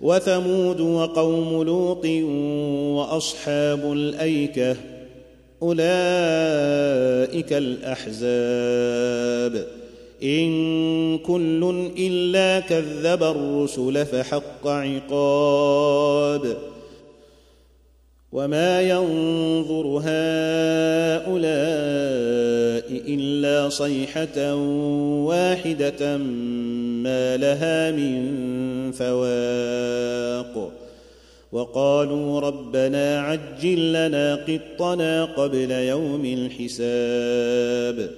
وثمود وقوم لوط وأصحاب الأيكة أولئك الأحزاب. إن كل إلا كذب الرسل فحق عقاب. وما ينظر هؤلاء الا صيحه واحدة ما لها من فواق وقالوا ربنا عجل لنا قطنا قبل يوم الحساب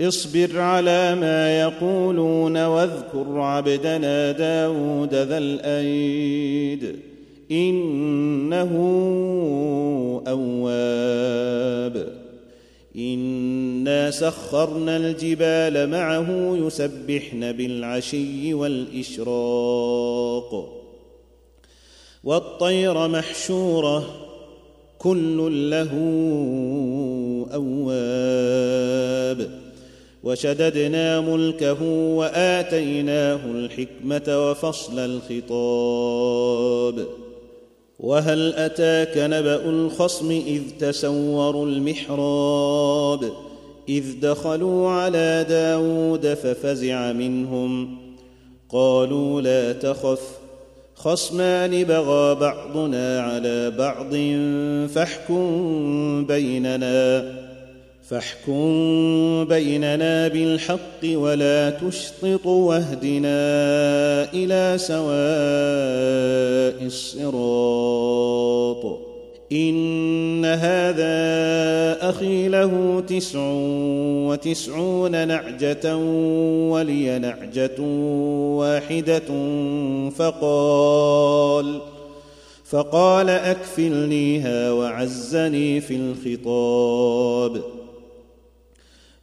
اصبر على ما يقولون واذكر عبدنا داود ذا الايد إنه أواب. إنا سخرنا الجبال معه يسبحن بالعشي والإشراق. والطير محشورة كل له أواب. وشددنا ملكه وآتيناه الحكمة وفصل الخطاب. وهل أتاك نبأ الخصم إذ تسوروا المحراب إذ دخلوا على داود ففزع منهم قالوا لا تخف خصمان بغى بعضنا على بعض فاحكم بيننا فاحكم بيننا بالحق ولا تشطط واهدنا إلى سواء الصراط. إن هذا أخي له تسع وتسعون نعجة ولي نعجة واحدة فقال فقال أكفلنيها وعزني في الخطاب.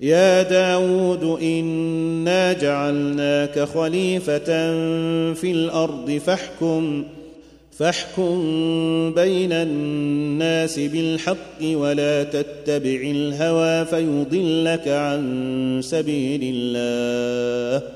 يا داود إنا جعلناك خليفة في الأرض فاحكم فاحكم بين الناس بالحق ولا تتبع الهوى فيضلك عن سبيل الله.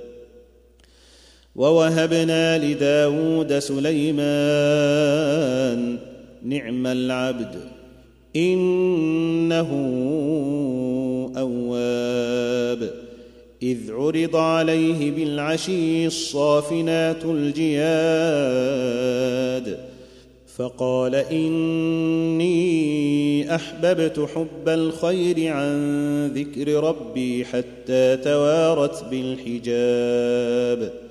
ووهبنا لداود سليمان نعم العبد إنه أواب. إذ عرض عليه بالعشي الصافنات الجياد فقال إني أحببت حب الخير عن ذكر ربي حتى توارت بالحجاب.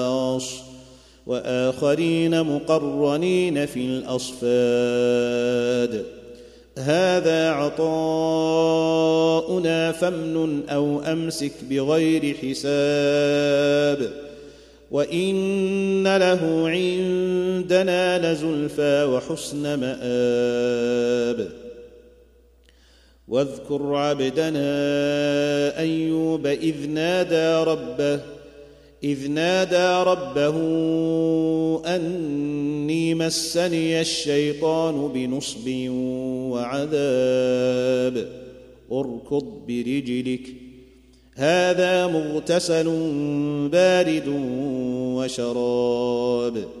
وآخرين مقرنين في الأصفاد. هذا عطاؤنا فامنن أو أمسك بغير حساب. وإن له عندنا لزلفى وحسن مآب. واذكر عبدنا أيوب إذ نادى ربه إذ نادى ربه أني مسني الشيطان بنصب وعذاب. اركض برجلك. هذا مغتسل بارد وشراب.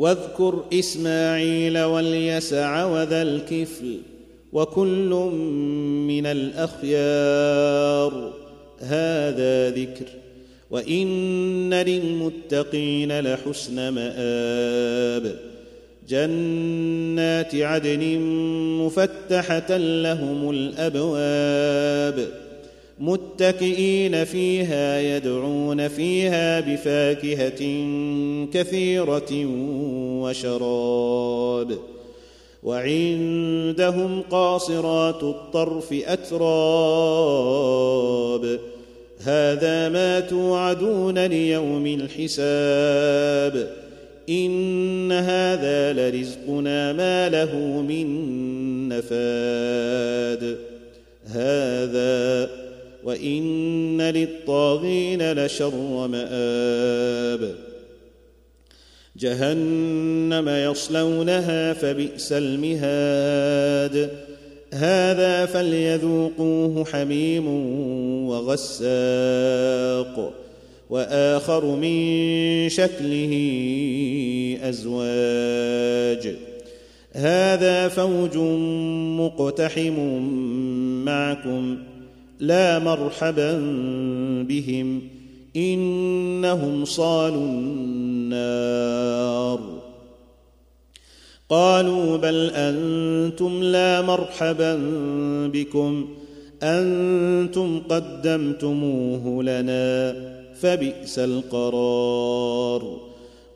واذكر إسماعيل واليسع وذا الكفل وكل من الأخيار. هذا ذكر. وإن للمتقين لحسن مآب. جنات عدن مفتحة لهم الأبواب. متكئين فيها يدعون فيها بفاكهة كثيرة وشراب. وعندهم قاصرات الطرف أتراب. هذا ما توعدون ليوم الحساب. إن هذا لرزقنا ما له من نفاد. هذا وان للطاغين لشر ماب جهنم يصلونها فبئس المهاد هذا فليذوقوه حميم وغساق واخر من شكله ازواج هذا فوج مقتحم معكم لا مرحبا بهم إنهم صالوا النار. قالوا بل أنتم لا مرحبا بكم أنتم قدمتموه لنا فبئس القرار.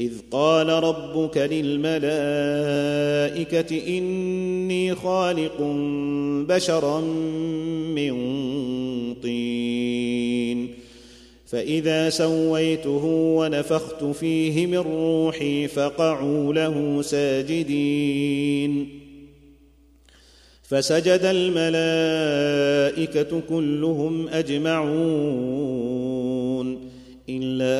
إذ قال ربك للملائكة إني خالق بشرا من طين. فإذا سويته ونفخت فيه من روحي فقعوا له ساجدين. فسجد الملائكة كلهم أجمعون إلا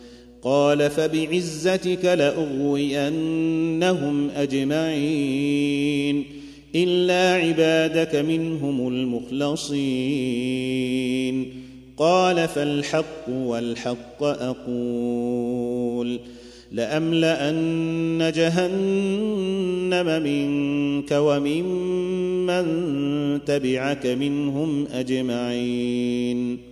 قال فبعزتك لأغوينهم أجمعين إلا عبادك منهم المخلصين قال فالحق والحق أقول لأملأن جهنم منك وممن تبعك منهم أجمعين